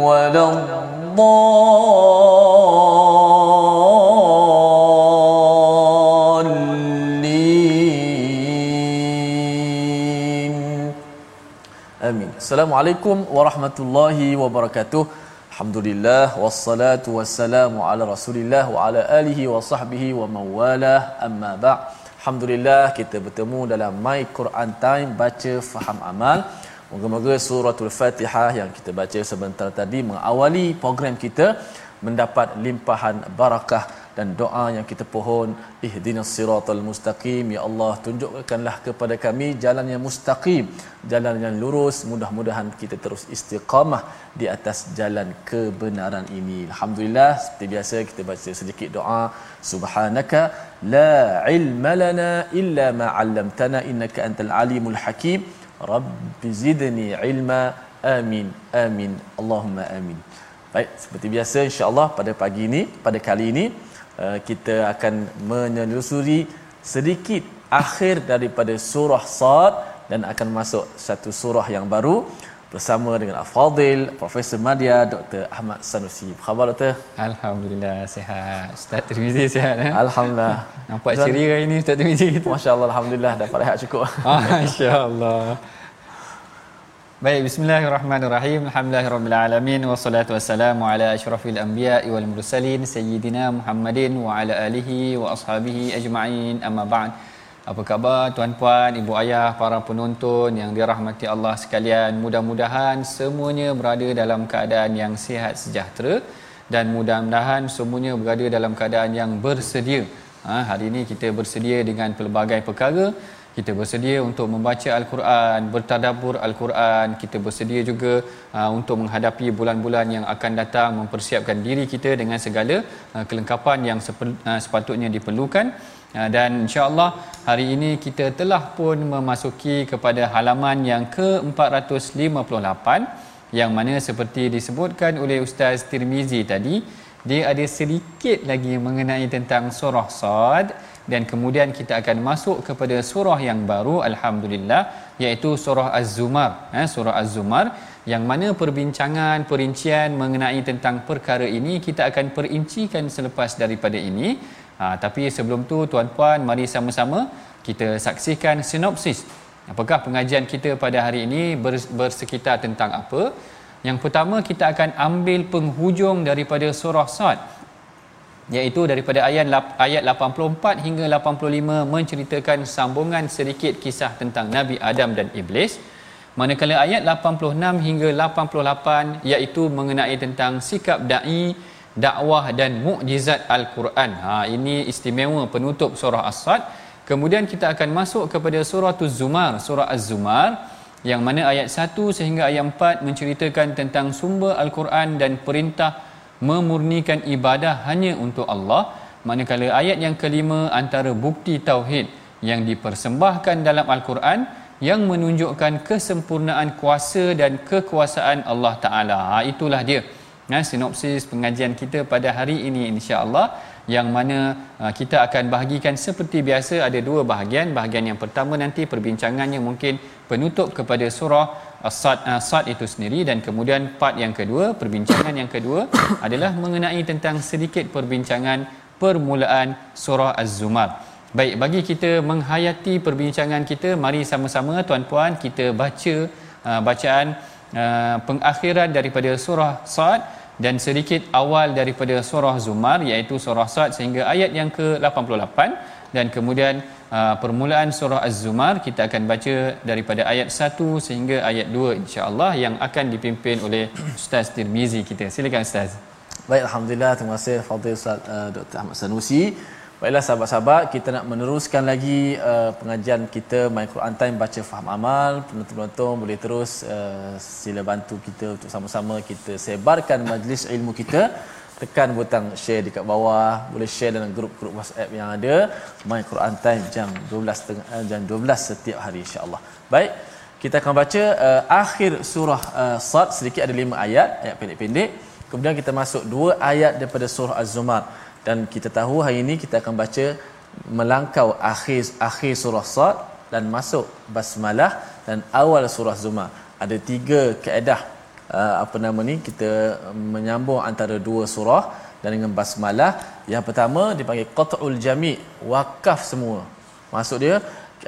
ولا الضالين آمين السلام عليكم ورحمة الله وبركاته الحمد لله والصلاة والسلام على رسول الله وعلى آله وصحبه ومن والاه أما بعد Alhamdulillah kita bertemu dalam My Quran Time baca faham amal. Moga-moga suratul Fatihah yang kita baca sebentar tadi mengawali program kita mendapat limpahan barakah dan doa yang kita pohon. Ihdinas siratal mustaqim. Ya Allah tunjukkanlah kepada kami jalan yang mustaqim jalan yang lurus. Mudah-mudahan kita terus istiqamah di atas jalan kebenaran ini. Alhamdulillah seperti biasa kita baca sedikit doa. Subhanaka la ilma lana illa ma 'allamtana innaka antal alimul hakim rabbi zidni ilma amin amin allahumma amin. Baik, seperti biasa insya-Allah pada pagi ini, pada kali ini uh, kita akan menelusuri sedikit akhir daripada surah Sad dan akan masuk satu surah yang baru bersama dengan Al-Fadil Profesor Madya Dr. Ahmad Sanusi. Apa khabar doktor? Alhamdulillah sihat. Ustaz Tirmizi sihat eh? Alhamdulillah. Nampak ceria hari ini Ustaz Tirmizi. Masya-Allah alhamdulillah dapat rehat cukup. Ah, Masya-Allah. Baik, bismillahirrahmanirrahim. Alhamdulillahirabbil alamin wassalatu wassalamu ala asyrafil anbiya'i wal mursalin sayyidina Muhammadin wa ala alihi wa ashabihi ajma'in. Amma ba'd. Apa khabar tuan-puan, ibu ayah, para penonton yang dirahmati Allah sekalian? Mudah-mudahan semuanya berada dalam keadaan yang sihat sejahtera dan mudah-mudahan semuanya berada dalam keadaan yang bersedia. Ha, hari ini kita bersedia dengan pelbagai perkara kita bersedia untuk membaca al-Quran, bertadabbur al-Quran, kita bersedia juga uh, untuk menghadapi bulan-bulan yang akan datang mempersiapkan diri kita dengan segala uh, kelengkapan yang sepel, uh, sepatutnya diperlukan. Uh, dan insya-Allah hari ini kita telah pun memasuki kepada halaman yang ke-458 yang mana seperti disebutkan oleh Ustaz Tirmizi tadi dia ada sedikit lagi mengenai tentang surah Sad dan kemudian kita akan masuk kepada surah yang baru alhamdulillah iaitu surah Az-Zumar. Eh, surah Az-Zumar yang mana perbincangan perincian mengenai tentang perkara ini kita akan perincikan selepas daripada ini ha, tapi sebelum tu tuan-puan mari sama-sama kita saksikan sinopsis apakah pengajian kita pada hari ini bersekitar tentang apa yang pertama kita akan ambil penghujung daripada surah Sad iaitu daripada ayat ayat 84 hingga 85 menceritakan sambungan sedikit kisah tentang Nabi Adam dan Iblis. Manakala ayat 86 hingga 88 iaitu mengenai tentang sikap dai, dakwah dan mukjizat al-Quran. Ha ini istimewa penutup surah As-Sad. Kemudian kita akan masuk kepada surah Az-Zumar, surah Az-Zumar yang mana ayat 1 sehingga ayat 4 menceritakan tentang sumber al-Quran dan perintah memurnikan ibadah hanya untuk Allah manakala ayat yang kelima antara bukti tauhid yang dipersembahkan dalam al-Quran yang menunjukkan kesempurnaan kuasa dan kekuasaan Allah Taala. Ha, itulah dia. Nah, sinopsis pengajian kita pada hari ini insya-Allah yang mana uh, kita akan bahagikan seperti biasa ada dua bahagian. Bahagian yang pertama nanti perbincangannya mungkin penutup kepada surah As-Sad As-Sad itu sendiri dan kemudian part yang kedua, perbincangan yang kedua adalah mengenai tentang sedikit perbincangan permulaan surah Az-Zumar. Baik, bagi kita menghayati perbincangan kita, mari sama-sama tuan-puan kita baca uh, bacaan uh, pengakhiran daripada surah Sad dan sedikit awal daripada surah Zumar iaitu surah Sad sehingga ayat yang ke-88 dan kemudian uh, permulaan surah Az-Zumar kita akan baca daripada ayat 1 sehingga ayat 2 insya-Allah yang akan dipimpin oleh Ustaz Tirmizi kita. Silakan Ustaz. Baik alhamdulillah terima kasih Fadil Ustaz uh, Dr. Ahmad Sanusi. Baiklah sahabat-sahabat, kita nak meneruskan lagi uh, pengajian kita My Quran Time baca faham amal. Penonton-penonton boleh terus uh, sila bantu kita untuk sama-sama kita sebarkan majlis ilmu kita. Tekan butang share dekat bawah, boleh share dalam grup-grup WhatsApp yang ada. My Quran Time jam 12 tengah, uh, jam 12 setiap hari insya-Allah. Baik, kita akan baca uh, akhir surah uh, Sad sedikit ada 5 ayat, ayat pendek-pendek. Kemudian kita masuk dua ayat daripada surah Az-Zumar dan kita tahu hari ini kita akan baca melangkau akhir akhir surah Sad dan masuk basmalah dan awal surah Zumar. Ada tiga kaedah uh, apa nama ni kita menyambung antara dua surah dan dengan basmalah. Yang pertama dipanggil qat'ul jami' wakaf semua. Maksud dia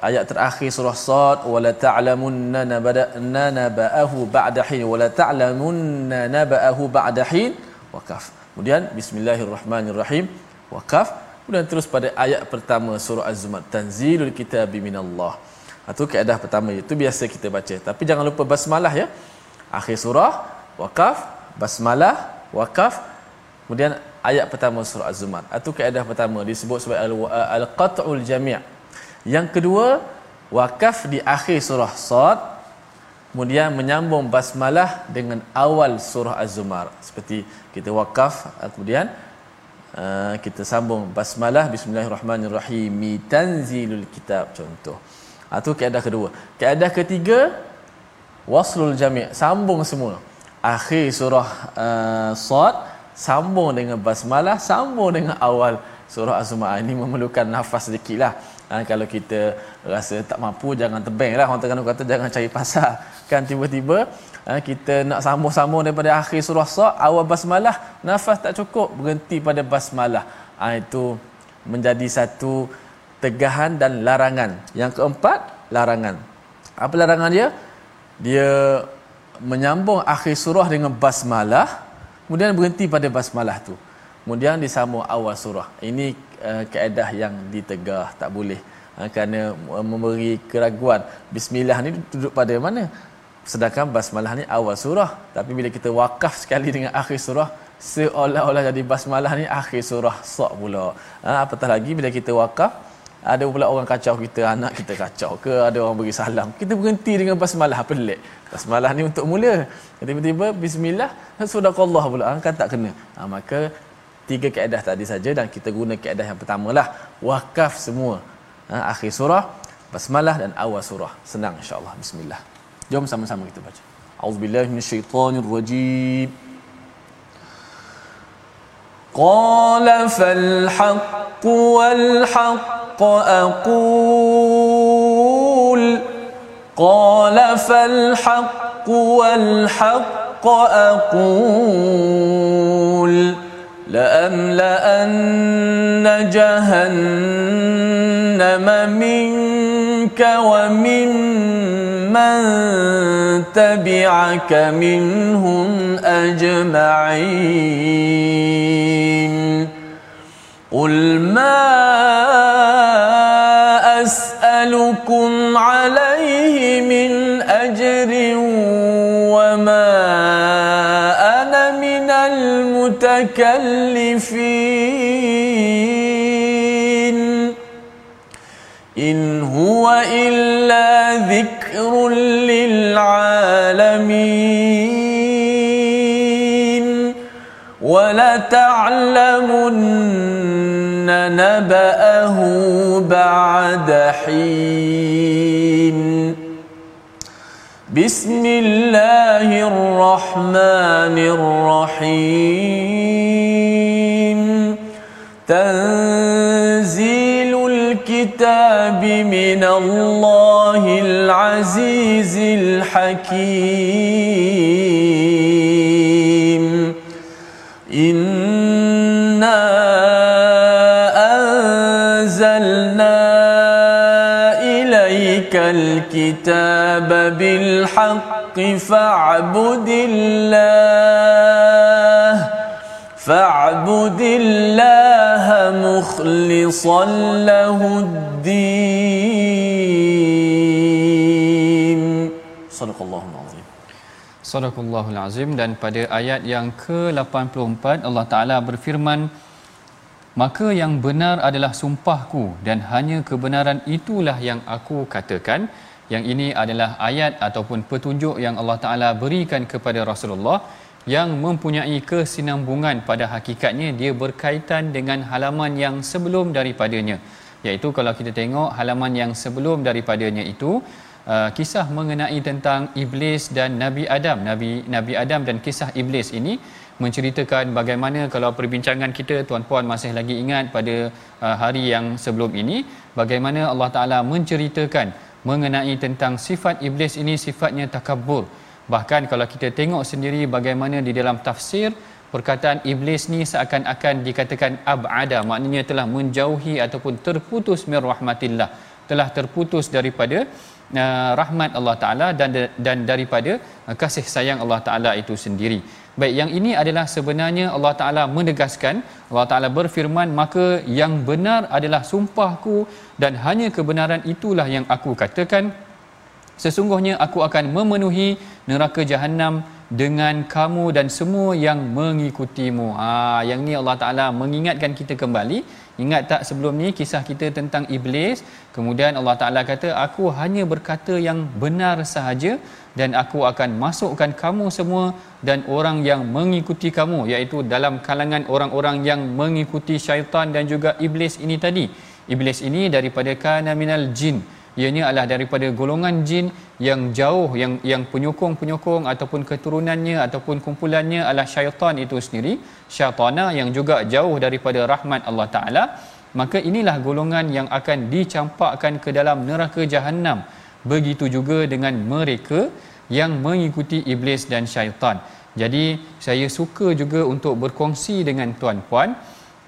ayat terakhir surah Sad wala ta'lamunna naba'na naba'ahu ba'da hin wala ta'lamunna naba'ahu ba'da hin wakaf kemudian bismillahirrahmanirrahim. Wakaf. Kemudian terus pada ayat pertama surah az-zumar. Tanzilul kitabi minallah. Itu kaedah pertama itu biasa kita baca. Tapi jangan lupa basmalah ya. Akhir surah wakaf. Basmalah wakaf. Kemudian ayat pertama surah az-zumar. Itu kaedah pertama. Disebut sebagai al-qat'ul jami' Yang kedua, wakaf di akhir surah Sad kemudian menyambung basmalah dengan awal surah Az-Zumar. Seperti kita wakaf kemudian uh, kita sambung basmalah bismillahirrahmanirrahim tanzilul kitab contoh. Itu keadaan kedua. Keadaan ketiga waslul jami' sambung semua. Akhir surah uh, Sad sambung dengan basmalah sambung dengan awal surah Az-Zumar. Ini memerlukan nafas sedikitlah ha, kalau kita rasa tak mampu jangan tebing lah. Orang Terengganu kata jangan cari pasal kan tiba-tiba ha, kita nak sambung-sambung daripada akhir surah sa awal basmalah nafas tak cukup berhenti pada basmalah. Ha, itu menjadi satu tegahan dan larangan. Yang keempat larangan. Apa larangan dia? Dia menyambung akhir surah dengan basmalah kemudian berhenti pada basmalah tu. Kemudian disambung awal surah. Ini uh, kaedah yang ditegah tak boleh. Uh, kerana memberi keraguan. Bismillah ni duduk pada mana? Sedangkan basmalah ni awal surah. Tapi bila kita wakaf sekali dengan akhir surah seolah-olah jadi basmalah ni akhir surah sok pula. Ha, apatah lagi bila kita wakaf ada pula orang kacau kita anak kita kacau ke? Ada orang beri salam kita berhenti dengan basmalah pelik. Basmalah ni untuk mula. Tiba-tiba bismillah sudaqallah pula. Ha, kan tak kena. Ha, maka tiga kaedah tadi saja dan kita guna kaedah yang pertamalah wakaf semua ha, akhir surah basmalah dan awal surah senang insyaallah bismillah jom sama-sama kita baca auzubillahi minasyaitonirrajim قال فالحق والحق أقول قال فالحق والحق أقول لأملأن جهنم منك ومن من تبعك منهم أجمعين. قل ما أسألكم عليه من أجر المتكلفين إن هو إلا ذكر للعالمين ولتعلمن نبأه بعد حين. بسم الله الرحمن الرحيم. تنزيل الكتاب من الله العزيز الحكيم. إنا أنزلنا إليك الكتاب بالحق فاعبد الله فاعبد الله مخلصا له الدين صدق الله العظيم صدق الله العظيم dan pada ayat yang ke-84 Allah Taala berfirman maka yang benar adalah sumpahku dan hanya kebenaran itulah yang aku katakan yang ini adalah ayat ataupun petunjuk yang Allah Taala berikan kepada Rasulullah yang mempunyai kesinambungan pada hakikatnya dia berkaitan dengan halaman yang sebelum daripadanya. Iaitu kalau kita tengok halaman yang sebelum daripadanya itu uh, kisah mengenai tentang iblis dan Nabi Adam. Nabi Nabi Adam dan kisah iblis ini menceritakan bagaimana kalau perbincangan kita tuan-puan masih lagi ingat pada uh, hari yang sebelum ini bagaimana Allah Taala menceritakan mengenai tentang sifat iblis ini sifatnya takabur bahkan kalau kita tengok sendiri bagaimana di dalam tafsir perkataan iblis ni seakan-akan dikatakan abada maknanya telah menjauhi ataupun terputus mir rahmatillah telah terputus daripada uh, rahmat Allah Taala dan dan daripada uh, kasih sayang Allah Taala itu sendiri Baik, yang ini adalah sebenarnya Allah Ta'ala menegaskan, Allah Ta'ala berfirman, maka yang benar adalah sumpahku dan hanya kebenaran itulah yang aku katakan. Sesungguhnya aku akan memenuhi neraka jahanam dengan kamu dan semua yang mengikutimu. Ha, yang ni Allah Ta'ala mengingatkan kita kembali. Ingat tak sebelum ni kisah kita tentang iblis. Kemudian Allah Ta'ala kata, aku hanya berkata yang benar sahaja dan aku akan masukkan kamu semua dan orang yang mengikuti kamu iaitu dalam kalangan orang-orang yang mengikuti syaitan dan juga iblis ini tadi iblis ini daripada kana minal jin ianya adalah daripada golongan jin yang jauh yang yang penyokong-penyokong ataupun keturunannya ataupun kumpulannya adalah syaitan itu sendiri. Syaitana yang juga jauh daripada rahmat Allah taala. Maka inilah golongan yang akan dicampakkan ke dalam neraka jahanam begitu juga dengan mereka yang mengikuti iblis dan syaitan. Jadi saya suka juga untuk berkongsi dengan tuan-puan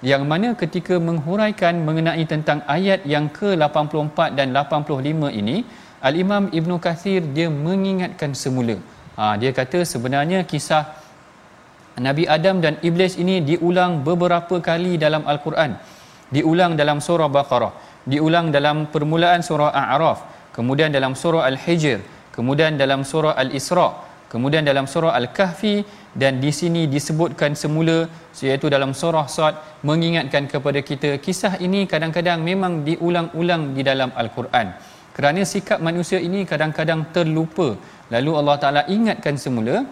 yang mana ketika menghuraikan mengenai tentang ayat yang ke-84 dan 85 ini Al-Imam Ibn Kathir dia mengingatkan semula. Ha, dia kata sebenarnya kisah Nabi Adam dan Iblis ini diulang beberapa kali dalam Al-Quran. Diulang dalam surah Baqarah. Diulang dalam permulaan surah A'raf kemudian dalam surah Al-Hijr, kemudian dalam surah Al-Isra, kemudian dalam surah Al-Kahfi dan di sini disebutkan semula iaitu dalam surah Sad mengingatkan kepada kita kisah ini kadang-kadang memang diulang-ulang di dalam Al-Quran. Kerana sikap manusia ini kadang-kadang terlupa. Lalu Allah Taala ingatkan semula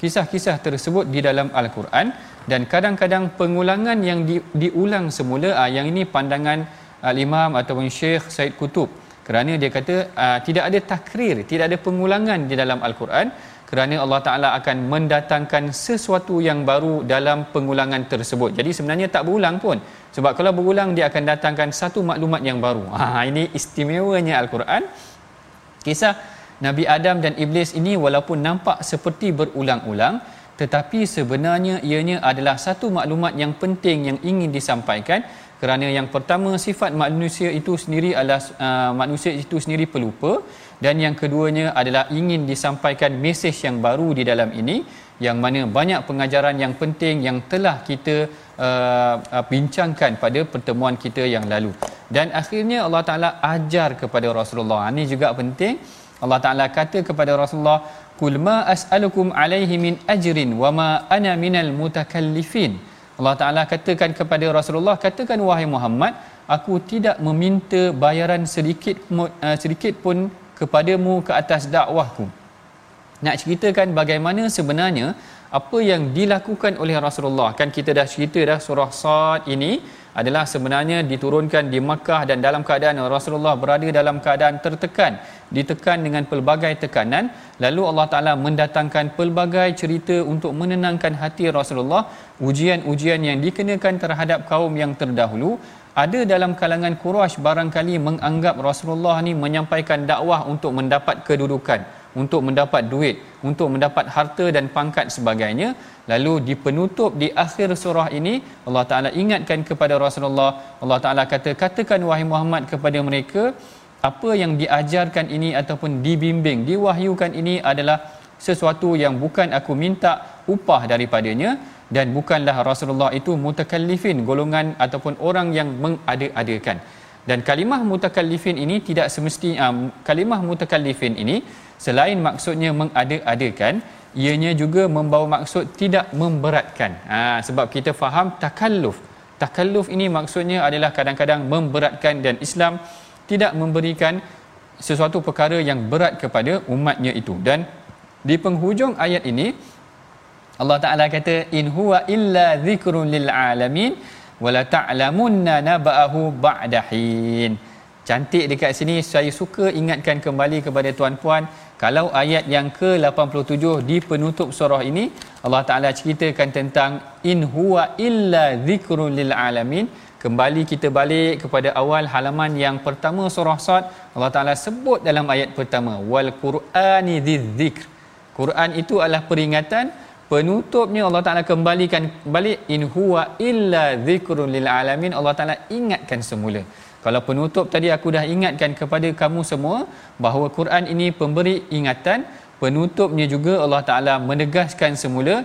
kisah-kisah tersebut di dalam Al-Quran dan kadang-kadang pengulangan yang di, diulang semula ah, yang ini pandangan Al-Imam ataupun Syekh Said Kutub kerana dia kata uh, tidak ada takrir tidak ada pengulangan di dalam al-Quran kerana Allah Taala akan mendatangkan sesuatu yang baru dalam pengulangan tersebut. Jadi sebenarnya tak berulang pun. Sebab kalau berulang dia akan datangkan satu maklumat yang baru. Ha ini istimewanya al-Quran. Kisah Nabi Adam dan Iblis ini walaupun nampak seperti berulang-ulang tetapi sebenarnya ianya adalah satu maklumat yang penting yang ingin disampaikan. Kerana yang pertama sifat manusia itu sendiri adalah uh, manusia itu sendiri pelupa dan yang keduanya adalah ingin disampaikan mesej yang baru di dalam ini yang mana banyak pengajaran yang penting yang telah kita uh, bincangkan pada pertemuan kita yang lalu. Dan akhirnya Allah Taala ajar kepada Rasulullah. Ini juga penting. Allah Taala kata kepada Rasulullah kul ma as'alukum alaihi min ajrin wa ma ana minal mutakallifin. Allah Taala katakan kepada Rasulullah katakan wahai Muhammad aku tidak meminta bayaran sedikit uh, sedikit pun kepadamu ke atas dakwahku. Nak ceritakan bagaimana sebenarnya apa yang dilakukan oleh Rasulullah. Kan kita dah cerita dah surah Sad ini adalah sebenarnya diturunkan di Makkah dan dalam keadaan Rasulullah berada dalam keadaan tertekan ditekan dengan pelbagai tekanan. Lalu Allah Taala mendatangkan pelbagai cerita untuk menenangkan hati Rasulullah. Ujian-ujian yang dikenakan terhadap kaum yang terdahulu ada dalam kalangan Quraisy barangkali menganggap Rasulullah ni menyampaikan dakwah untuk mendapat kedudukan untuk mendapat duit, untuk mendapat harta dan pangkat sebagainya. Lalu di penutup di akhir surah ini Allah Taala ingatkan kepada Rasulullah, Allah Taala kata katakan wahai Muhammad kepada mereka apa yang diajarkan ini ataupun dibimbing diwahyukan ini adalah sesuatu yang bukan aku minta upah daripadanya dan bukanlah Rasulullah itu mutakallifin golongan ataupun orang yang mengada-adakan. Dan kalimah mutakallifin ini tidak semestinya uh, kalimah mutakallifin ini selain maksudnya mengada-adakan ianya juga membawa maksud tidak memberatkan. Ha, sebab kita faham takalluf. Takalluf ini maksudnya adalah kadang-kadang memberatkan dan Islam tidak memberikan sesuatu perkara yang berat kepada umatnya itu. Dan di penghujung ayat ini Allah Taala kata in huwa illa zikrun lil alamin wala ta'lamunna naba'ahu ba'dahin cantik dekat sini saya suka ingatkan kembali kepada tuan-puan kalau ayat yang ke-87 di penutup surah ini Allah Taala ceritakan tentang in huwa illa zikrun lil alamin. Kembali kita balik kepada awal halaman yang pertama surah Sad Allah Taala sebut dalam ayat pertama wal qur'ani dzikr Quran itu adalah peringatan penutupnya Allah Taala kembalikan balik in huwa illa dzikrun lil alamin. Allah Taala ingatkan semula. Kalau penutup tadi aku dah ingatkan kepada kamu semua bahawa Quran ini pemberi ingatan. Penutupnya juga Allah Taala menegaskan semula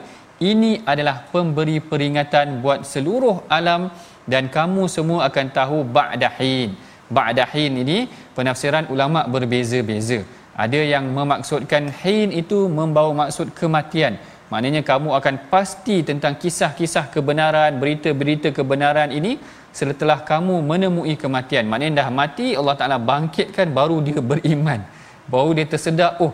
ini adalah pemberi peringatan buat seluruh alam dan kamu semua akan tahu ba'dahin ba'dahin ini penafsiran ulama berbeza-beza. Ada yang memaksudkan hin itu membawa maksud kematian maknanya kamu akan pasti tentang kisah-kisah kebenaran berita-berita kebenaran ini setelah kamu menemui kematian. Maknanya dah mati Allah Taala bangkitkan baru dia beriman. Baru dia tersedak oh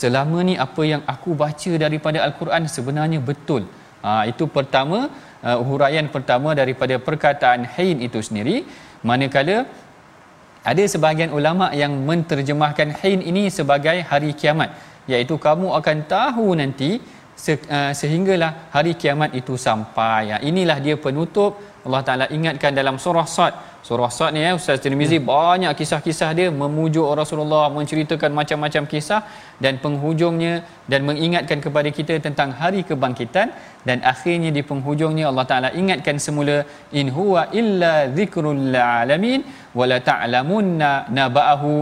selama ni apa yang aku baca daripada al-Quran sebenarnya betul. Ha, itu pertama uh, huraian pertama daripada perkataan hain itu sendiri. Manakala ada sebahagian ulama yang menterjemahkan hain ini sebagai hari kiamat iaitu kamu akan tahu nanti se- uh, sehinggalah hari kiamat itu sampai. Ya inilah dia penutup. Allah Taala ingatkan dalam surah Sad. Surah Sad ni ya Ustaz Tirmizi hmm. banyak kisah-kisah dia memujuk Rasulullah menceritakan macam-macam kisah. Dan penghujungnya dan mengingatkan kepada kita tentang hari kebangkitan. Dan akhirnya di penghujungnya Allah Taala ingatkan semula in huwa illa dzikrul alamin wala ta'lamunna naba'ahu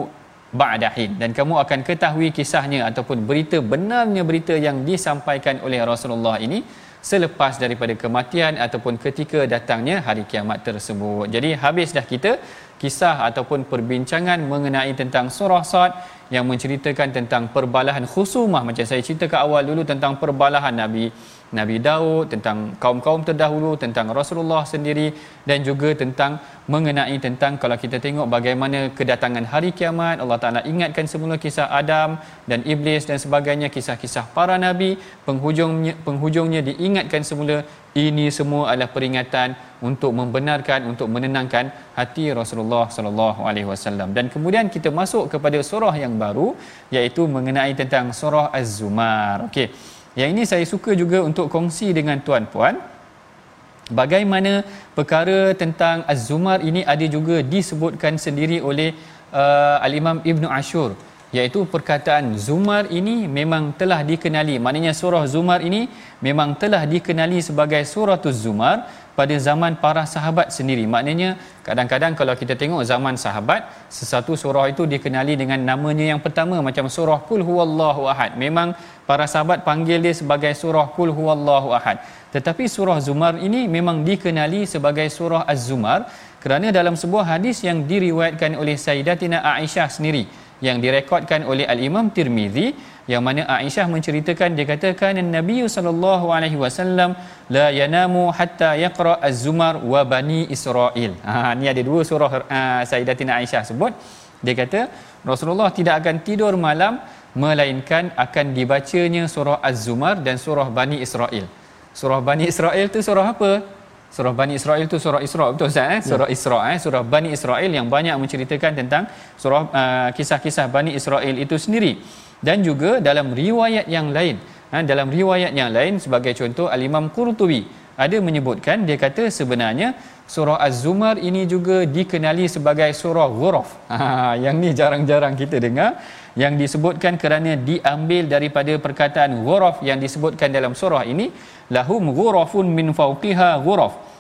ba'dahin dan kamu akan ketahui kisahnya ataupun berita benarnya berita yang disampaikan oleh Rasulullah ini selepas daripada kematian ataupun ketika datangnya hari kiamat tersebut. Jadi habis dah kita kisah ataupun perbincangan mengenai tentang surah Sad yang menceritakan tentang perbalahan khusumah. Macam saya cerita ke awal dulu tentang perbalahan Nabi Nabi Daud tentang kaum-kaum terdahulu tentang Rasulullah sendiri dan juga tentang mengenai tentang kalau kita tengok bagaimana kedatangan hari kiamat Allah Taala ingatkan semula kisah Adam dan iblis dan sebagainya kisah-kisah para nabi. Penghujungnya penghujungnya diingatkan semula ini semua adalah peringatan untuk membenarkan untuk menenangkan hati Rasulullah sallallahu alaihi wasallam. Dan kemudian kita masuk kepada surah yang baru iaitu mengenai tentang surah Az-Zumar. Okey. Yang ini saya suka juga untuk kongsi dengan tuan-puan bagaimana perkara tentang Az-Zumar ini ada juga disebutkan sendiri oleh uh, Al-Imam Ibn Ashur iaitu perkataan Zumar ini memang telah dikenali. Maknanya surah Zumar ini memang telah dikenali sebagai suratul Zumar pada zaman para sahabat sendiri. Maknanya kadang-kadang kalau kita tengok zaman sahabat sesuatu surah itu dikenali dengan namanya yang pertama macam surah kul huwallahu ahad. Memang para sahabat panggil dia sebagai surah kul huwallahu ahad. Tetapi surah Zumar ini memang dikenali sebagai surah Az-Zumar kerana dalam sebuah hadis yang diriwayatkan oleh Sayyidatina Aisyah sendiri yang direkodkan oleh al-Imam Tirmizi yang mana Aisyah menceritakan dia katakan Nabi sallallahu alaihi wasallam la yanamu hatta yaqra az-zumar wa bani Israel. Ha ni ada dua surah uh, Sayyidatina Aisyah sebut dia kata Rasulullah tidak akan tidur malam melainkan akan dibacanya surah az-zumar dan surah bani Israel. Surah bani Israel tu surah apa? Surah Bani Israel tu surah Isra betul Ustaz eh? Surah ya. Isra eh? Surah Bani Israel yang banyak menceritakan tentang surah uh, kisah-kisah Bani Israel itu sendiri. Dan juga dalam riwayat yang lain, ha, dalam riwayat yang lain sebagai contoh Al-Imam Qurtubi ada menyebutkan dia kata sebenarnya surah Az-Zumar ini juga dikenali sebagai surah Ghuraf. Ha, yang ni jarang-jarang kita dengar yang disebutkan kerana diambil daripada perkataan ghuraf yang disebutkan dalam surah ini lahum ghurafun min fawqiha ghuraf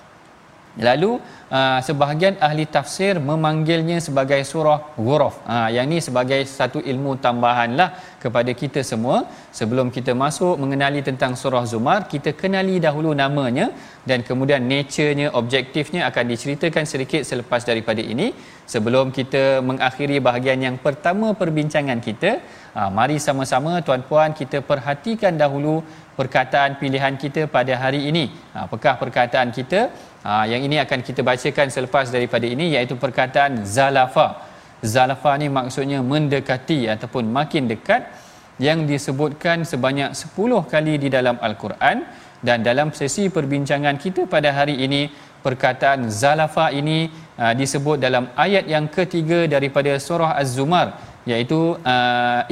lalu uh, sebahagian ahli tafsir memanggilnya sebagai surah ghuraf. Uh, yang ini sebagai satu ilmu tambahanlah kepada kita semua. Sebelum kita masuk mengenali tentang surah Zumar, kita kenali dahulu namanya dan kemudian nature-nya, objektifnya akan diceritakan sedikit selepas daripada ini. Sebelum kita mengakhiri bahagian yang pertama perbincangan kita, uh, mari sama-sama tuan-puan kita perhatikan dahulu perkataan pilihan kita pada hari ini. Ha, apakah perkataan kita? Ha, yang ini akan kita bacakan selepas daripada ini iaitu perkataan zalafa. Zalafa ni maksudnya mendekati ataupun makin dekat yang disebutkan sebanyak 10 kali di dalam al-Quran dan dalam sesi perbincangan kita pada hari ini perkataan zalafa ini uh, disebut dalam ayat yang ketiga daripada surah Az-Zumar iaitu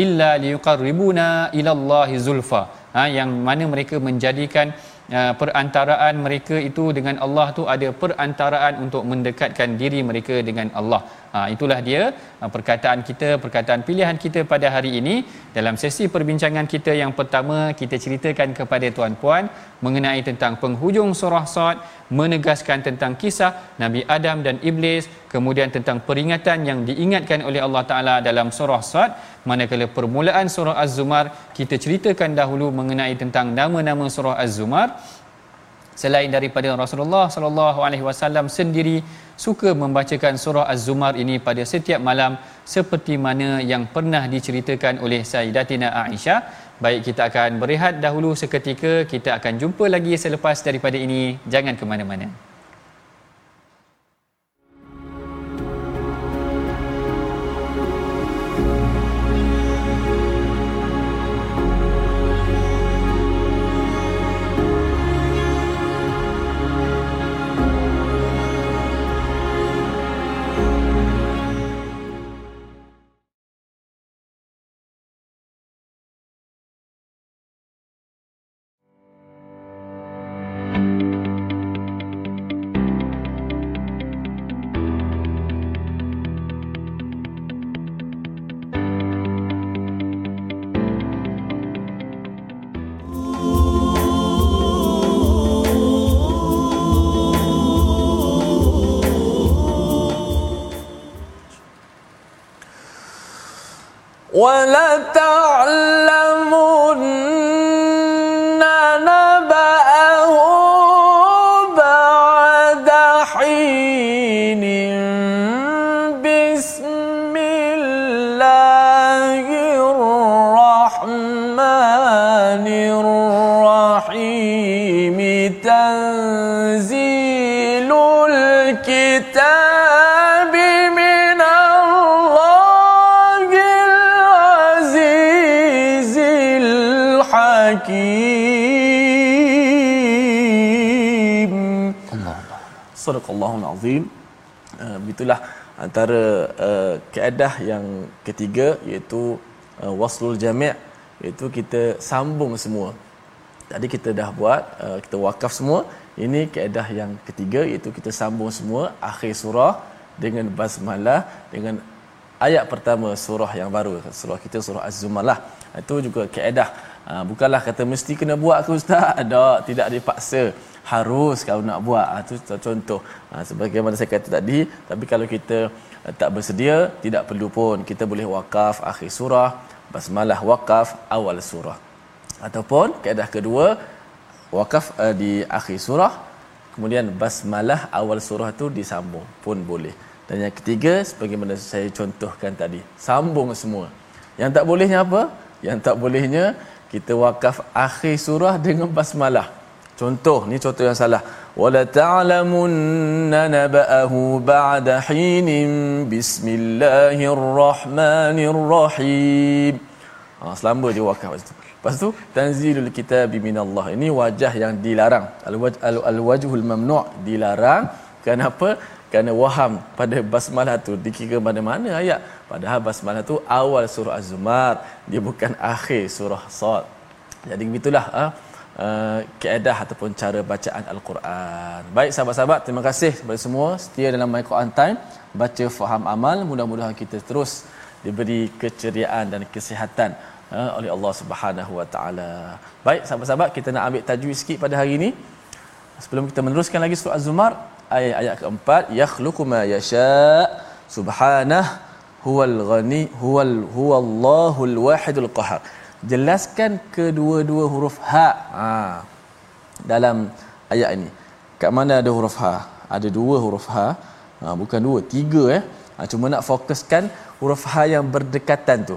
illa liqarribuna ila zulfa ha, yang mana mereka menjadikan uh, perantaraan mereka itu dengan Allah tu ada perantaraan untuk mendekatkan diri mereka dengan Allah. Ha, itulah dia uh, perkataan kita, perkataan pilihan kita pada hari ini. Dalam sesi perbincangan kita yang pertama kita ceritakan kepada tuan-puan mengenai tentang penghujung surah Sad, menegaskan tentang kisah Nabi Adam dan Iblis, kemudian tentang peringatan yang diingatkan oleh Allah Taala dalam surah Sad manakala permulaan surah Az-Zumar. Kita ceritakan dahulu mengenai tentang nama-nama surah Az-Zumar selain daripada Rasulullah sallallahu alaihi wasallam sendiri suka membacakan surah Az-Zumar ini pada setiap malam seperti mana yang pernah diceritakan oleh Sayyidatina Aisyah. Baik kita akan berehat dahulu seketika. Kita akan jumpa lagi selepas daripada ini. Jangan ke mana-mana ولتعلم Sadaqallahul Azim uh, Itulah antara uh, keadaan yang ketiga iaitu uh, waslul jami' iaitu kita sambung semua. Tadi kita dah buat uh, kita wakaf semua. Ini keadaan yang ketiga iaitu kita sambung semua akhir surah dengan basmalah dengan ayat pertama surah yang baru surah kita surah Az-Zumar lah. Itu juga keadaan Ha, bukanlah kata mesti kena buat ke ustaz. Tak, tidak dipaksa. Harus kalau nak buat. Ha, itu contoh. Ha, sebagaimana saya kata tadi. Tapi kalau kita uh, tak bersedia, tidak perlu pun. Kita boleh wakaf akhir surah. Basmalah wakaf awal surah. Ataupun keadaan kedua, wakaf uh, di akhir surah. Kemudian basmalah awal surah tu disambung pun boleh. Dan yang ketiga, sebagaimana saya contohkan tadi. Sambung semua. Yang tak bolehnya apa? Yang tak bolehnya kita wakaf akhir surah dengan basmalah. Contoh, ni contoh yang salah. Wala ta'lamunna naba'ahu ba'da hinin bismillahirrahmanirrahim. Ha, selamba je wakaf lepas tu. Lepas tu, tanzilul kitabi minallah. Ini wajah yang dilarang. Al-wajhul mamnu' dilarang. Kenapa? Kerana waham pada basmalah tu dikira mana-mana ayat. Padahal basmalah tu awal surah Az-Zumar. Dia bukan akhir surah Sad. Jadi begitulah ha? uh, keadaan ataupun cara bacaan Al-Quran. Baik sahabat-sahabat, terima kasih kepada semua setia dalam My Quran Time. Baca faham amal. Mudah-mudahan kita terus diberi keceriaan dan kesihatan uh, oleh Allah Subhanahu Wa Taala. Baik sahabat-sahabat, kita nak ambil tajwid sikit pada hari ini. Sebelum kita meneruskan lagi surah Az-Zumar, ayat-ayat keempat yakhluqu ma yasha subhanah huwal ghani huwal huwallahul wahidul qahar jelaskan kedua-dua huruf ha. ha dalam ayat ini. Kat mana ada huruf ha? Ada dua huruf ha, ha bukan dua tiga eh. Ha, cuma nak fokuskan huruf ha yang berdekatan tu.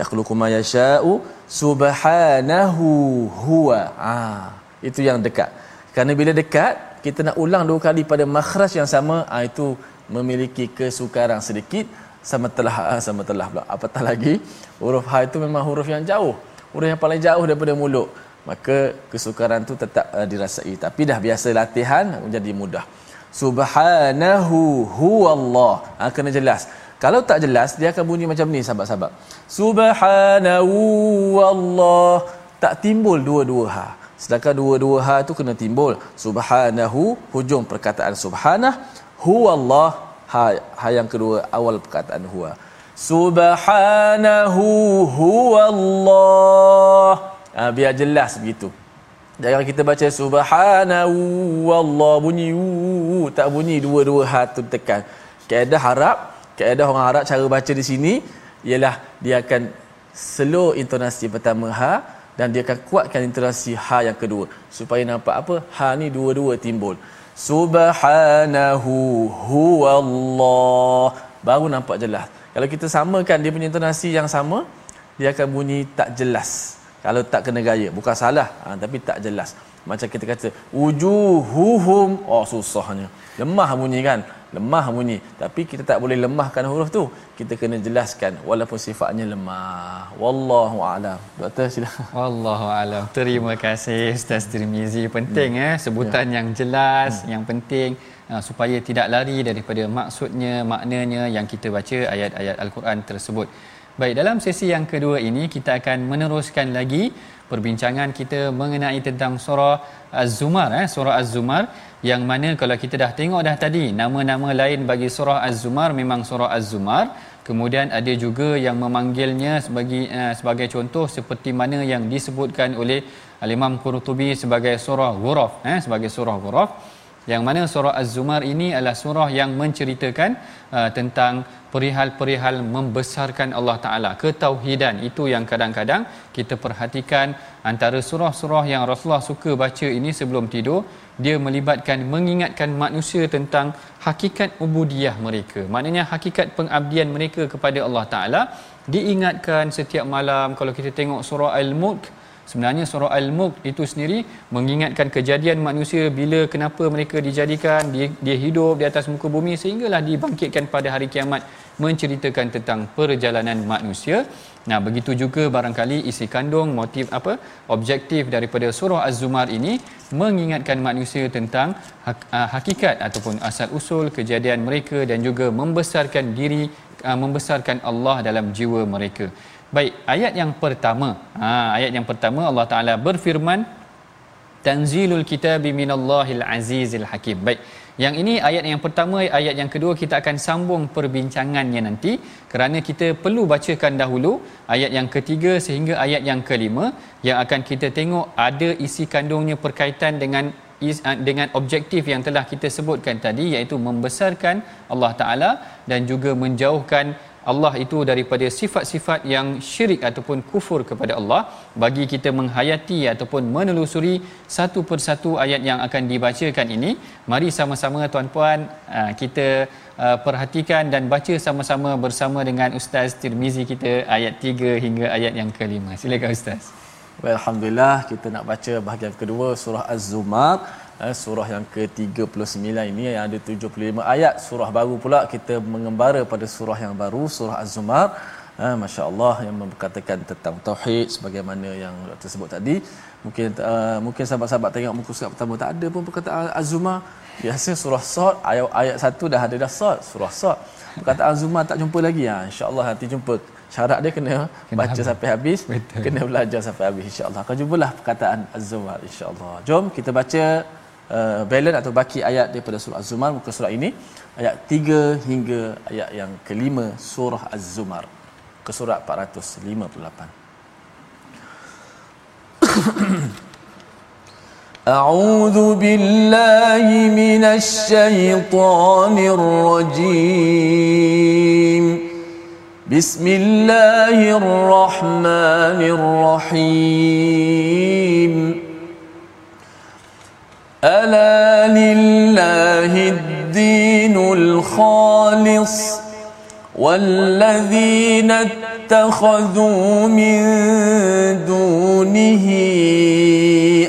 Yakhluqu ma yasha'u subhanahu huwa. Ha itu yang dekat. Kerana bila dekat kita nak ulang dua kali pada makhraj yang sama ha, itu memiliki kesukaran sedikit sama telah ha, sama telah pula. Apatah lagi huruf ha itu memang huruf yang jauh. Huruf yang paling jauh daripada mulut. Maka kesukaran tu tetap uh, dirasai. Tapi dah biasa latihan menjadi mudah. Subhanahu huwallah. Ha, kena jelas. Kalau tak jelas dia akan bunyi macam ni sahabat-sahabat. Subhanahu wallah tak timbul dua-dua ha. Sedangkan dua-dua ha tu kena timbul. Subhanahu hujung perkataan subhanah. Huwallah ha, ha yang kedua awal perkataan huwa. Subhanahu huwallah. Ha, biar jelas begitu. Jangan kita baca subhanahu wallah bunyi uu, tak bunyi dua-dua ha tu tekan. Kaedah harap kaedah orang harap cara baca di sini ialah dia akan slow intonasi pertama ha dan dia akan kuatkan intonasi ha yang kedua supaya nampak apa? Ha ni dua-dua timbul subhanahu huwallah. Baru nampak jelas. Kalau kita samakan dia punya intonasi yang sama dia akan bunyi tak jelas. Kalau tak kena gaya bukan salah. Ha, tapi tak jelas. Macam kita kata wujuhuhum. Oh susahnya. Lemah bunyi kan lemah bunyi. Tapi kita tak boleh lemahkan huruf tu. Kita kena jelaskan walaupun sifatnya lemah. Wallahu alam. Doktor sila. Wallahu alam. Terima kasih ustaz Tirmizi. Penting hmm. eh sebutan ya. yang jelas hmm. yang penting uh, supaya tidak lari daripada maksudnya maknanya yang kita baca ayat-ayat al-Quran tersebut. Baik dalam sesi yang kedua ini kita akan meneruskan lagi perbincangan kita mengenai tentang surah Az-Zumar eh? Surah Az-Zumar yang mana kalau kita dah tengok dah tadi nama-nama lain bagi surah Az-Zumar memang surah Az-Zumar. Kemudian ada juga yang memanggilnya sebagai uh, sebagai contoh seperti mana yang disebutkan oleh Al-Imam Qurtubi sebagai surah Ghuraf eh? Sebagai surah Ghuraf yang mana surah Az-Zumar ini adalah surah yang menceritakan uh, tentang perihal-perihal membesarkan Allah Taala ketauhidan. Itu yang kadang-kadang kita perhatikan antara surah-surah yang Rasulullah suka baca ini sebelum tidur. Dia melibatkan mengingatkan manusia tentang hakikat ubudiyah mereka. Maknanya hakikat pengabdian mereka kepada Allah Taala. Diingatkan setiap malam kalau kita tengok surah Al-Mulk sebenarnya surah Al-Mulk itu sendiri mengingatkan kejadian manusia bila kenapa mereka dijadikan dia, dia hidup di atas muka bumi sehinggalah dibangkitkan pada hari kiamat menceritakan tentang perjalanan manusia Nah, begitu juga barangkali isi kandung motif apa objektif daripada surah Az-Zumar ini mengingatkan manusia tentang ah, hakikat ataupun asal usul kejadian mereka dan juga membesarkan diri ah, membesarkan Allah dalam jiwa mereka. Baik, ayat yang pertama. Ha, ayat yang pertama Allah Taala berfirman Tanzilul kitabi minallahil azizil hakim. Baik. Yang ini ayat yang pertama, ayat yang kedua kita akan sambung perbincangannya nanti kerana kita perlu bacakan dahulu ayat yang ketiga sehingga ayat yang kelima yang akan kita tengok ada isi kandungnya berkaitan dengan dengan objektif yang telah kita sebutkan tadi iaitu membesarkan Allah Taala dan juga menjauhkan Allah itu daripada sifat-sifat yang syirik ataupun kufur kepada Allah. Bagi kita menghayati ataupun menelusuri satu persatu ayat yang akan dibacakan ini mari sama-sama tuan-puan ah, kita ah, perhatikan dan baca sama-sama bersama dengan Ustaz Tirmizi kita ayat 3 hingga ayat yang kelima. Silakan Ustaz. Alhamdulillah kita nak baca bahagian kedua surah Az-Zumar surah yang ke-39 ini yang ada 75 ayat. Surah baru pula kita mengembara pada surah yang baru surah Az-Zumar. Eh, masya-Allah yang memberkatakan tentang tauhid sebagaimana yang Dr. sebut tadi. Mungkin uh, mungkin sahabat-sahabat tengok muka surat pertama tak ada pun perkataan Az-Zumar. Biasa surah Sad ayat ayat satu dah ada dah Sad surah Sad perkataan Az-Zumar tak jumpa lagi. Ya insya-Allah nanti jumpa. Syarat dia kena, kena baca habis. sampai habis. Betul. kena belajar sampai habis insya-Allah. Akan jumpalah perkataan Az-Zumar insya-Allah. Jom kita baca uh, balance atau baki ayat daripada surah Az-Zumar muka surah ini ayat 3 hingga ayat yang kelima surah Az-Zumar ke surah 458 أعوذ بالله من الشيطان الرجيم بسم الله الرحمن الرحيم ألا لله الدين الخالص والذين اتخذوا من دونه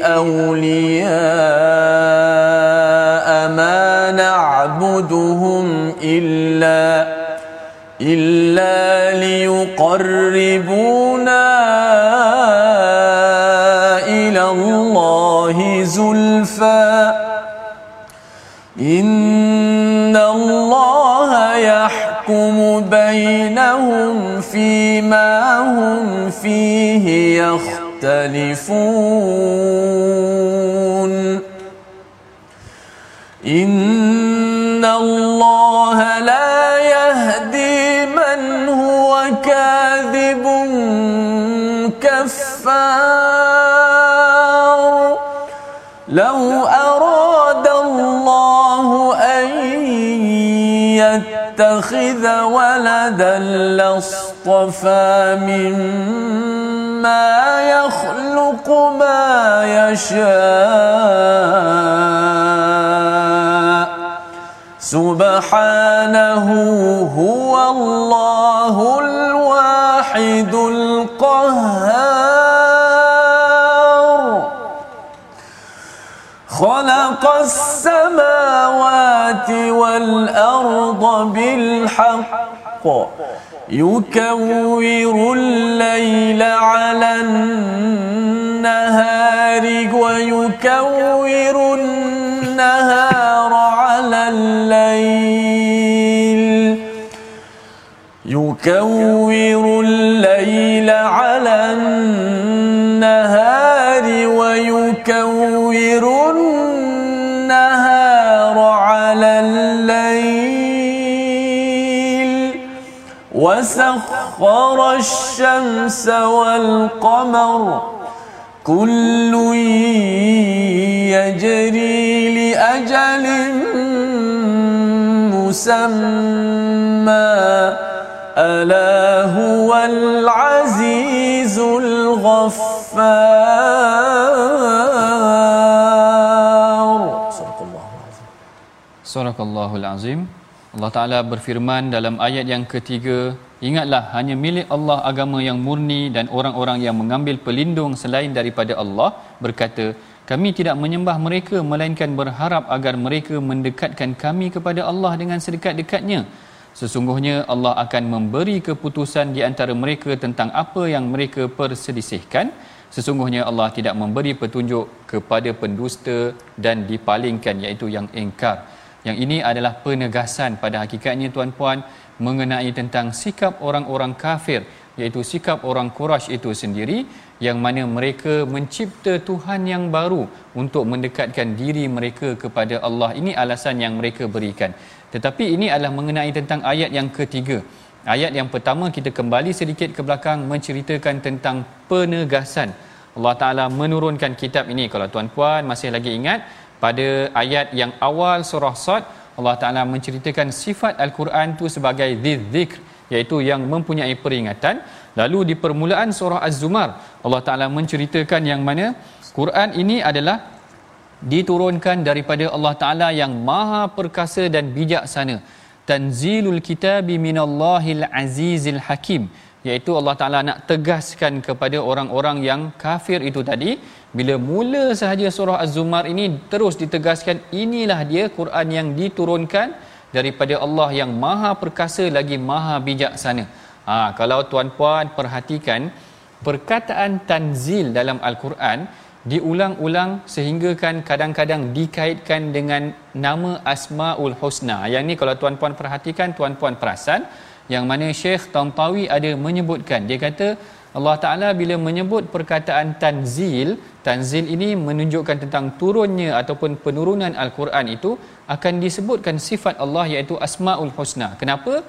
أولياء ما نعبدهم إلا إلا ليقربونا بينهم فيما هم فيه يختلفون إن الله يتخذ ولدا لاصطفى مما يخلق ما يشاء. سبحانه هو الله الواحد القهار. خلق السماوات والأرض بالحق. يكور الليل على النهار ويكور النهار على الليل. يكور الليل على النهار ويكور وسخر الشمس والقمر كل يجري لأجل مسمى. ألا هو العزيز الغفار. صدق الله العظيم. Surah Allahul Azim Allah Ta'ala berfirman dalam ayat yang ketiga Ingatlah hanya milik Allah agama yang murni dan orang-orang yang mengambil pelindung selain daripada Allah berkata kami tidak menyembah mereka melainkan berharap agar mereka mendekatkan kami kepada Allah dengan sedekat-dekatnya Sesungguhnya Allah akan memberi keputusan di antara mereka tentang apa yang mereka perselisihkan. Sesungguhnya Allah tidak memberi petunjuk kepada pendusta dan dipalingkan iaitu yang engkar. Yang ini adalah penegasan pada hakikatnya tuan-puan mengenai tentang sikap orang-orang kafir iaitu sikap orang Quraisy itu sendiri yang mana mereka mencipta Tuhan yang baru untuk mendekatkan diri mereka kepada Allah. Ini alasan yang mereka berikan. Tetapi ini adalah mengenai tentang ayat yang ketiga. Ayat yang pertama kita kembali sedikit ke belakang menceritakan tentang penegasan. Allah Taala menurunkan kitab ini kalau tuan-puan masih lagi ingat pada ayat yang awal surah Sad Allah Taala menceritakan sifat al-Quran tu sebagai dzikr iaitu yang mempunyai peringatan. Lalu di permulaan surah Az-Zumar Allah Taala menceritakan yang mana Quran ini adalah diturunkan daripada Allah Taala yang Maha Perkasa dan Bijaksana. Tanzilul kitabi minallahil azizil hakim iaitu Allah Taala nak tegaskan kepada orang-orang yang kafir itu tadi bila mula sahaja surah Az-Zumar ini terus ditegaskan inilah dia Quran yang diturunkan daripada Allah yang Maha Perkasa lagi Maha Bijaksana. Ha, kalau tuan-puan perhatikan perkataan tanzil dalam Al-Quran diulang-ulang sehingga kan kadang-kadang dikaitkan dengan nama Asmaul Husna. Yang ni kalau tuan-puan perhatikan, tuan-puan perasan yang mana Syekh Tantawi ada menyebutkan. Dia kata Allah Ta'ala bila menyebut perkataan tanzil, tanzil ini menunjukkan tentang turunnya ataupun penurunan Al-Quran itu akan disebutkan sifat Allah iaitu Asmaul Husna. Kenapa?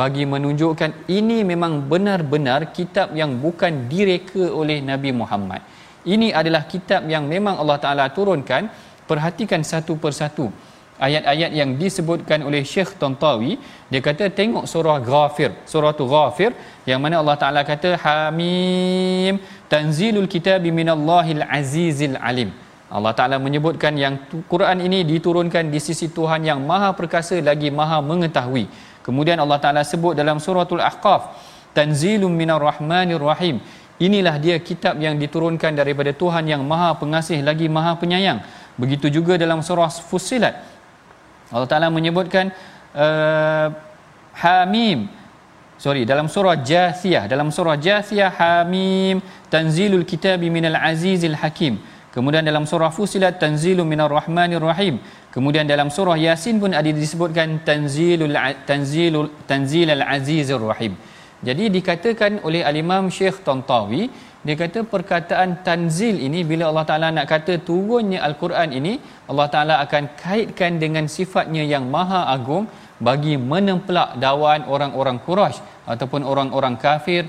Bagi menunjukkan ini memang benar-benar kitab yang bukan direka oleh Nabi Muhammad ini adalah kitab yang memang Allah Taala turunkan perhatikan satu persatu ayat-ayat yang disebutkan oleh Syekh Tantawi dia kata tengok surah Ghafir. Surah tu Ghafir yang mana Allah Taala kata Hamim tanzilul kitabi minallahil azizil alim. Allah Taala menyebutkan yang Quran ini diturunkan di sisi Tuhan yang Maha Perkasa lagi Maha Mengetahui. Kemudian Allah Taala sebut dalam suratul Ahqaf tanzilum minar rahmanir rahim inilah dia kitab yang diturunkan daripada Tuhan yang Maha Pengasih lagi Maha Penyayang. Begitu juga dalam surah Fussilat Allah Taala menyebutkan uh, Hamim. Sorry dalam surah Jathiyah. Dalam surah Jathiyah Hamim tanzilul kitabi minal azizil hakim. Kemudian dalam surah Fusilat tanzilun minar rahmanir rahim. Kemudian dalam surah Yasin pun ada disebutkan tanzilul tanzilul tanzilal azizir rahim. Jadi dikatakan oleh al-Imam Syekh Tantawi dia kata perkataan tanzil ini bila Allah Taala nak kata turunnya al-Quran ini Allah Taala akan kaitkan dengan sifatnya yang maha agung bagi menempelak dawan orang-orang Quraisy ataupun orang-orang kafir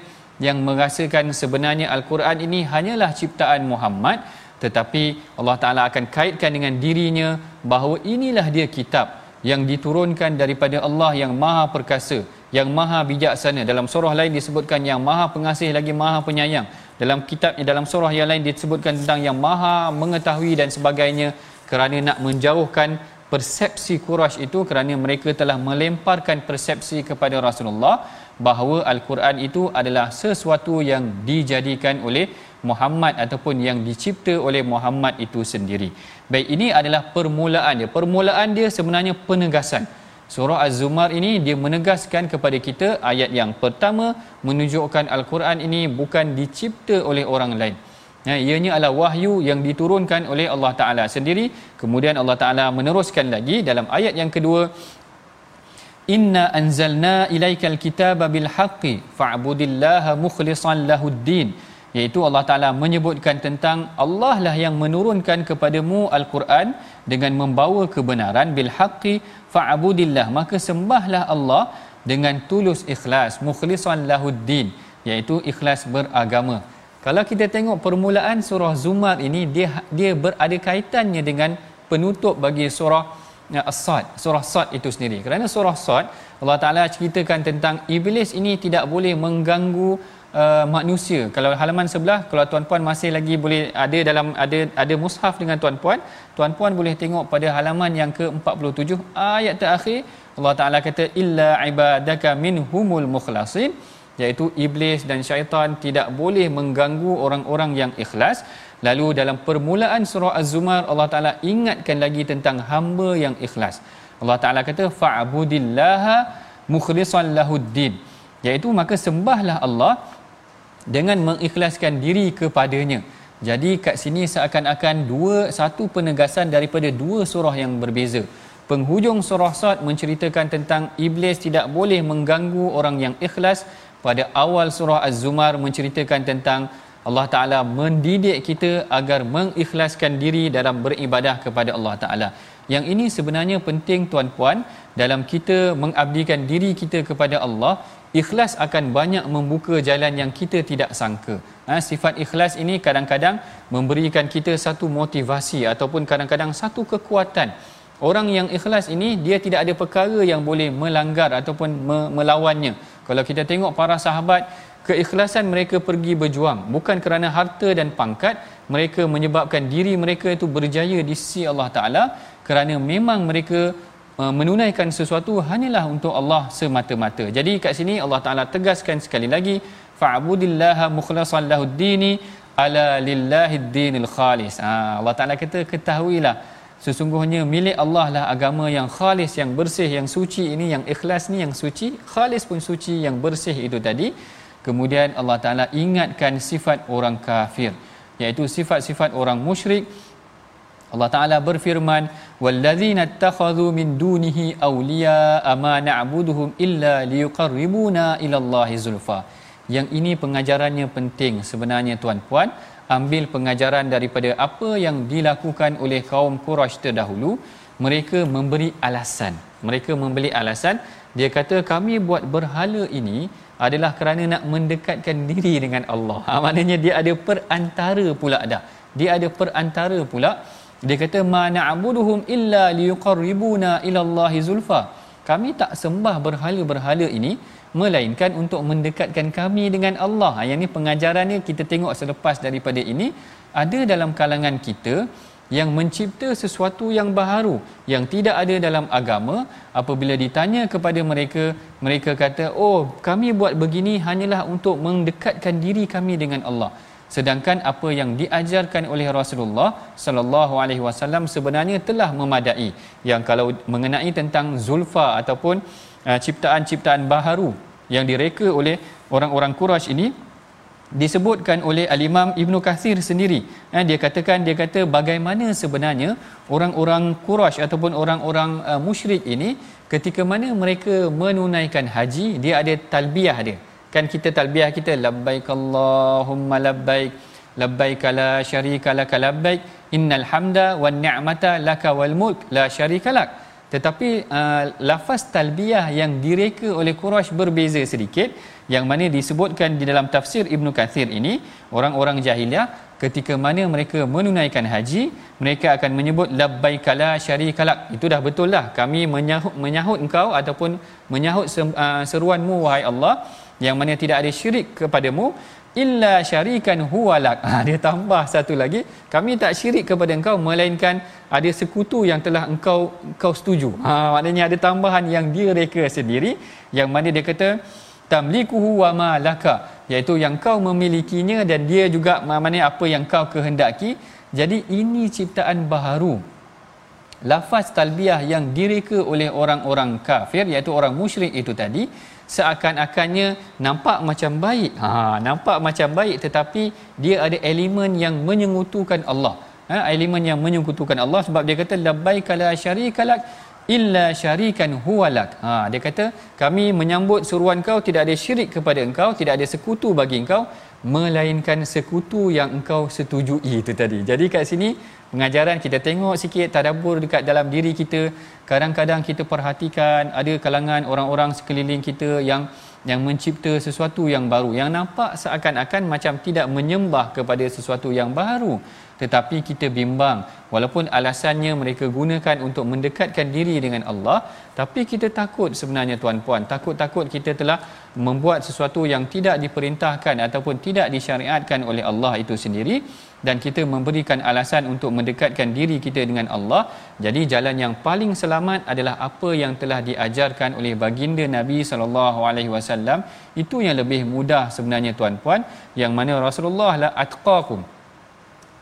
yang merasakan sebenarnya al-Quran ini hanyalah ciptaan Muhammad tetapi Allah Taala akan kaitkan dengan dirinya bahawa inilah dia kitab yang diturunkan daripada Allah yang maha perkasa yang maha bijaksana dalam surah lain disebutkan yang maha pengasih lagi maha penyayang dalam kitab dalam surah yang lain disebutkan tentang yang maha mengetahui dan sebagainya kerana nak menjauhkan persepsi Quraisy itu kerana mereka telah melemparkan persepsi kepada Rasulullah bahawa al-Quran itu adalah sesuatu yang dijadikan oleh Muhammad ataupun yang dicipta oleh Muhammad itu sendiri. Baik ini adalah permulaan dia. Permulaan dia sebenarnya penegasan. Surah Az-Zumar ini dia menegaskan kepada kita ayat yang pertama menunjukkan Al-Quran ini bukan dicipta oleh orang lain. Ya, ianya adalah wahyu yang diturunkan oleh Allah Ta'ala sendiri. Kemudian Allah Ta'ala meneruskan lagi dalam ayat yang kedua. Inna anzalna ilaikal kitaba bil haqqi fa'budillaha mukhlisan lahuddin. Iaitu Allah Ta'ala menyebutkan tentang Allah lah yang menurunkan kepadamu Al-Quran dengan membawa kebenaran bil haqqi fa'budillah maka sembahlah Allah dengan tulus ikhlas mukhlishan lahuddin iaitu ikhlas beragama. Kalau kita tengok permulaan surah zumar ini dia dia berada kaitannya dengan penutup bagi surah ya, as-sad. Surah sad itu sendiri. Kerana surah sad Allah Taala ceritakan tentang iblis ini tidak boleh mengganggu uh, manusia. Kalau halaman sebelah, kalau tuan-puan masih lagi boleh ada dalam ada ada mushaf dengan tuan-puan, tuan-puan boleh tengok pada halaman yang ke-47 ayat terakhir Allah Taala kata illa ibadaka minhumul mukhlasin iaitu iblis dan syaitan tidak boleh mengganggu orang-orang yang ikhlas. Lalu dalam permulaan surah Az-Zumar Allah Taala ingatkan lagi tentang hamba yang ikhlas. Allah Taala kata fa'budillaha mukhlishan lahuddin iaitu maka sembahlah Allah dengan mengikhlaskan diri kepadanya. Jadi kat sini seakan-akan dua satu penegasan daripada dua surah yang berbeza. Penghujung surah Sad menceritakan tentang iblis tidak boleh mengganggu orang yang ikhlas. Pada awal surah Az-Zumar menceritakan tentang Allah Taala mendidik kita agar mengikhlaskan diri dalam beribadah kepada Allah Taala. Yang ini sebenarnya penting tuan-puan dalam kita mengabdikan diri kita kepada Allah ikhlas akan banyak membuka jalan yang kita tidak sangka. Ha, sifat ikhlas ini kadang-kadang memberikan kita satu motivasi ataupun kadang-kadang satu kekuatan. Orang yang ikhlas ini dia tidak ada perkara yang boleh melanggar ataupun me- melawannya. Kalau kita tengok para sahabat, keikhlasan mereka pergi berjuang bukan kerana harta dan pangkat, mereka menyebabkan diri mereka itu berjaya di sisi Allah Taala kerana memang mereka menunaikan sesuatu hanyalah untuk Allah semata-mata. Jadi kat sini Allah Taala tegaskan sekali lagi fa'budillaha mukhlasan lahuddini ala lillahid dinil khalis. Ha, Allah Taala kata ketahuilah sesungguhnya milik Allah lah agama yang khalis yang bersih yang suci ini yang ikhlas ni yang suci khalis pun suci yang bersih itu tadi kemudian Allah Taala ingatkan sifat orang kafir iaitu sifat-sifat orang musyrik Allah Taala berfirman wallazina takhadhu min dunihi awliya ama na'buduhum illa liyuqarribuna ila Allahi zulfa yang ini pengajarannya penting sebenarnya tuan-puan ambil pengajaran daripada apa yang dilakukan oleh kaum Quraisy terdahulu mereka memberi alasan mereka memberi alasan dia kata kami buat berhala ini adalah kerana nak mendekatkan diri dengan Allah. Ha, maknanya dia ada perantara pula dah. Dia ada perantara pula. Dia kata ma na'buduhum illa liqarribuna ila Allahi zulfa. Kami tak sembah berhala-berhala ini melainkan untuk mendekatkan kami dengan Allah. Ha, yang ini pengajarannya kita tengok selepas daripada ini ada dalam kalangan kita yang mencipta sesuatu yang baharu yang tidak ada dalam agama apabila ditanya kepada mereka mereka kata oh kami buat begini hanyalah untuk mendekatkan diri kami dengan Allah sedangkan apa yang diajarkan oleh Rasulullah sallallahu alaihi wasallam sebenarnya telah memadai yang kalau mengenai tentang zulfa ataupun uh, ciptaan-ciptaan baharu yang direka oleh orang-orang Quraisy ini disebutkan oleh al-Imam Ibnu Kathir sendiri. Eh, dia katakan dia kata bagaimana sebenarnya orang-orang Quraisy ataupun orang-orang uh, musyrik ini ketika mana mereka menunaikan haji, dia ada talbiyah dia. Kan kita talbiyah kita labbaik Allahumma labbaik labbaik la syarika lak labbaik innal hamda wan ni'mata laka wal mulk la syarika lak. Tetapi uh, lafaz talbiyah yang direka oleh Quraisy berbeza sedikit yang mana disebutkan di dalam tafsir Ibnu Kathir ini orang-orang jahiliah ketika mana mereka menunaikan haji mereka akan menyebut labbaikala syarikalak itu dah betul lah. Kami menyahut menyahut engkau ataupun menyahut uh, seruanmu wahai Allah yang mana tidak ada syirik kepadamu illa syarikan huwalak ha, dia tambah satu lagi. Kami tak syirik kepada engkau melainkan ada sekutu yang telah engkau engkau setuju. Ha, maknanya ada tambahan yang dia reka sendiri yang mana dia kata tamlikuhu wa ma laka iaitu yang kau memilikinya dan dia juga mana apa yang kau kehendaki. Jadi ini ciptaan baharu. Lafaz talbiyah yang direka oleh orang-orang kafir iaitu orang musyrik itu tadi seakan-akannya nampak macam baik. Ha nampak macam baik tetapi dia ada elemen yang menyengutukan Allah. Ha elemen yang menyengutukan Allah sebab dia kata labbaika la syarikalak illa syarikan huwalak. Ha dia kata kami menyambut seruan kau tidak ada syirik kepada engkau, tidak ada sekutu bagi engkau melainkan sekutu yang engkau setujui itu tadi. Jadi kat sini pengajaran kita tengok sikit tadabbur dekat dalam diri kita. Kadang-kadang kita perhatikan ada kalangan orang-orang sekeliling kita yang yang mencipta sesuatu yang baru yang nampak seakan-akan macam tidak menyembah kepada sesuatu yang baru tetapi kita bimbang walaupun alasannya mereka gunakan untuk mendekatkan diri dengan Allah tapi kita takut sebenarnya tuan-puan. Takut-takut kita telah membuat sesuatu yang tidak diperintahkan ataupun tidak disyariatkan oleh Allah itu sendiri dan kita memberikan alasan untuk mendekatkan diri kita dengan Allah. Jadi jalan yang paling selamat adalah apa yang telah diajarkan oleh baginda Nabi sallallahu alaihi wasallam. Itu yang lebih mudah sebenarnya tuan-puan yang mana Rasulullah la atqakum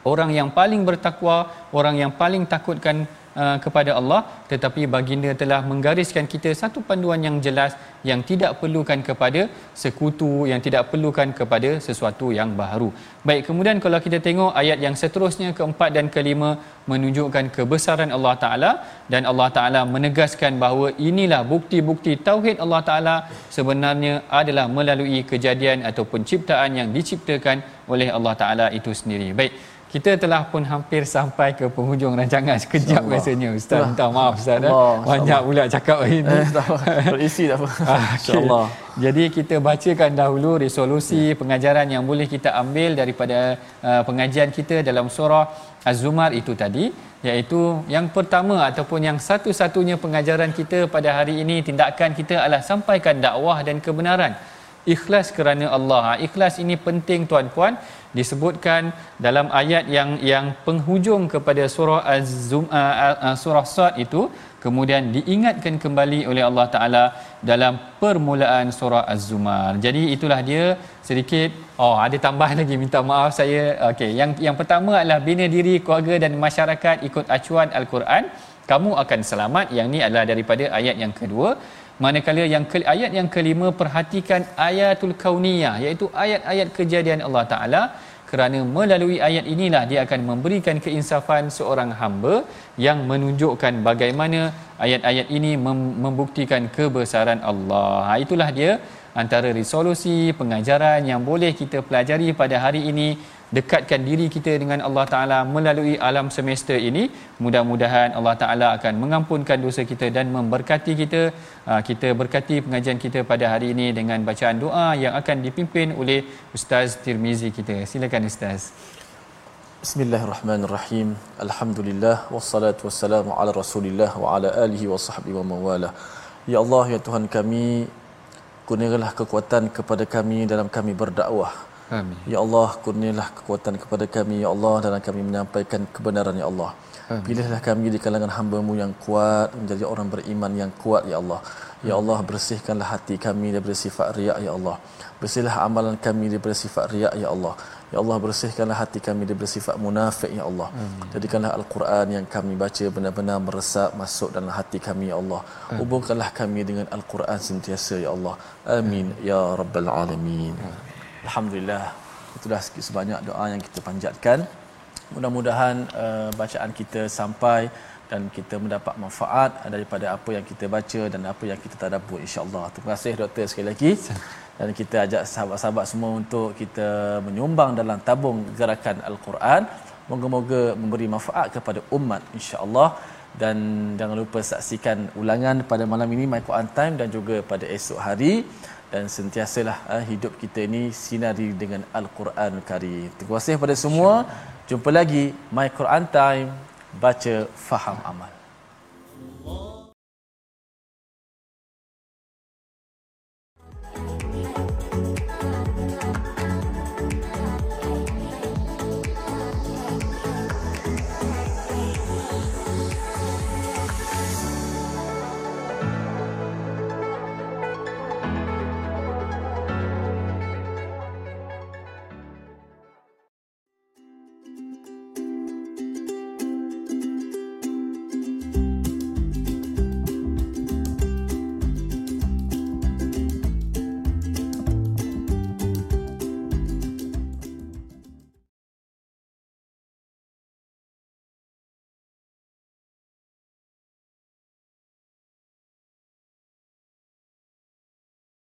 orang yang paling bertakwa orang yang paling takutkan uh, kepada Allah. Tetapi baginda telah menggariskan kita satu panduan yang jelas yang tidak perlukan kepada sekutu yang tidak perlukan kepada sesuatu yang baru. Baik kemudian kalau kita tengok ayat yang seterusnya keempat dan kelima menunjukkan kebesaran Allah taala. Dan Allah taala menegaskan bahawa inilah bukti-bukti tauhid Allah taala sebenarnya adalah melalui kejadian ataupun ciptaan yang diciptakan oleh Allah taala itu sendiri. Baik kita telah pun hampir sampai ke penghujung rancangan. Sekejap rasanya ustaz. Minta maaf ustaz eh. Allah, banyak pula cakap hari ini. Eh, terisi tak apa. Ah, insyaallah. Jadi kita bacakan dahulu resolusi ya. pengajaran yang boleh kita ambil daripada uh, pengajian kita dalam surah az-zumar itu tadi iaitu yang pertama ataupun yang satu-satunya pengajaran kita pada hari ini tindakan kita adalah sampaikan dakwah dan kebenaran. Ikhlas kerana Allah. Ha, ikhlas ini penting tuan-puan disebutkan dalam ayat yang yang penghujung kepada surah Az-Zum uh, uh, surah Sad itu kemudian diingatkan kembali oleh Allah Taala dalam permulaan surah Az-Zumar. Jadi itulah dia sedikit oh ada tambahan lagi minta maaf saya. Okey, yang yang pertama adalah bina diri keluarga dan masyarakat ikut acuan Al-Quran. Kamu akan selamat. Yang ni adalah daripada ayat yang kedua manakala yang ke, ayat yang kelima perhatikan ayatul kauniyah iaitu ayat-ayat kejadian Allah Taala kerana melalui ayat inilah dia akan memberikan keinsafan seorang hamba yang menunjukkan bagaimana ayat-ayat ini mem- membuktikan kebesaran Allah. Ha, itulah dia antara resolusi pengajaran yang boleh kita pelajari pada hari ini dekatkan diri kita dengan Allah Taala melalui alam semesta ini mudah-mudahan Allah Taala akan mengampunkan dosa kita dan memberkati kita uh, kita berkati pengajian kita pada hari ini dengan bacaan doa yang akan dipimpin oleh Ustaz Tirmizi kita silakan Ustaz Bismillahirrahmanirrahim. Alhamdulillah wassalatu wassalamu ala Rasulillah wa ala alihi wa sahbihi wa mawala. Ya Allah ya Tuhan kami, kurniakanlah kekuatan kepada kami dalam kami berdakwah. Amin. Ya Allah, kurniakanlah kekuatan kepada kami ya Allah dalam kami menyampaikan kebenaran ya Allah. Amin. Pilihlah kami di kalangan hamba-Mu yang kuat menjadi orang beriman yang kuat ya Allah. Ya Allah, bersihkanlah hati kami daripada sifat riak ya Allah. Bersihlah amalan kami daripada sifat riak ya Allah. Ya Allah bersihkanlah hati kami daripada sifat munafik ya Allah. Amin. Jadikanlah Al-Quran yang kami baca benar-benar meresap masuk dalam hati kami ya Allah. Amin. Hubungkanlah kami dengan Al-Quran sentiasa ya Allah. Amin, Amin. ya rabbal alamin. Amin. Alhamdulillah. Itulah sebanyak doa yang kita panjatkan. Mudah-mudahan uh, bacaan kita sampai dan kita mendapat manfaat daripada apa yang kita baca dan apa yang kita tadabbur insya-Allah. Terima kasih doktor sekali lagi. Dan kita ajak sahabat-sahabat semua untuk kita menyumbang dalam tabung gerakan Al-Quran. Moga-moga memberi manfaat kepada umat insya-Allah dan jangan lupa saksikan ulangan pada malam ini My Quran Time dan juga pada esok hari dan sentiasalah uh, hidup kita ini sinari dengan Al-Quran Karim. Terima kasih kepada semua. Jumpa lagi My Quran Time baca faham amal